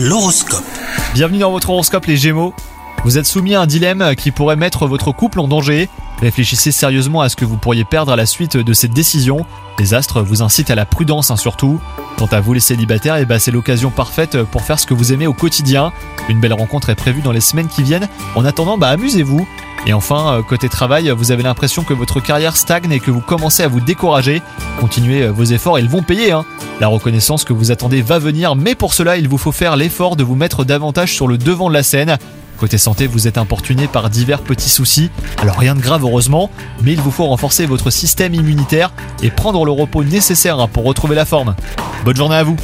L'horoscope. Bienvenue dans votre horoscope les Gémeaux. Vous êtes soumis à un dilemme qui pourrait mettre votre couple en danger. Réfléchissez sérieusement à ce que vous pourriez perdre à la suite de cette décision. Les astres vous incitent à la prudence hein, surtout. Quant à vous les célibataires, eh ben, c'est l'occasion parfaite pour faire ce que vous aimez au quotidien. Une belle rencontre est prévue dans les semaines qui viennent. En attendant, bah, amusez-vous. Et enfin, euh, côté travail, vous avez l'impression que votre carrière stagne et que vous commencez à vous décourager. Continuez euh, vos efforts, ils vont payer. Hein. La reconnaissance que vous attendez va venir, mais pour cela, il vous faut faire l'effort de vous mettre davantage sur le devant de la scène. Côté santé, vous êtes importuné par divers petits soucis. Alors rien de grave heureusement, mais il vous faut renforcer votre système immunitaire et prendre le repos nécessaire hein, pour retrouver la forme. Bonne journée à vous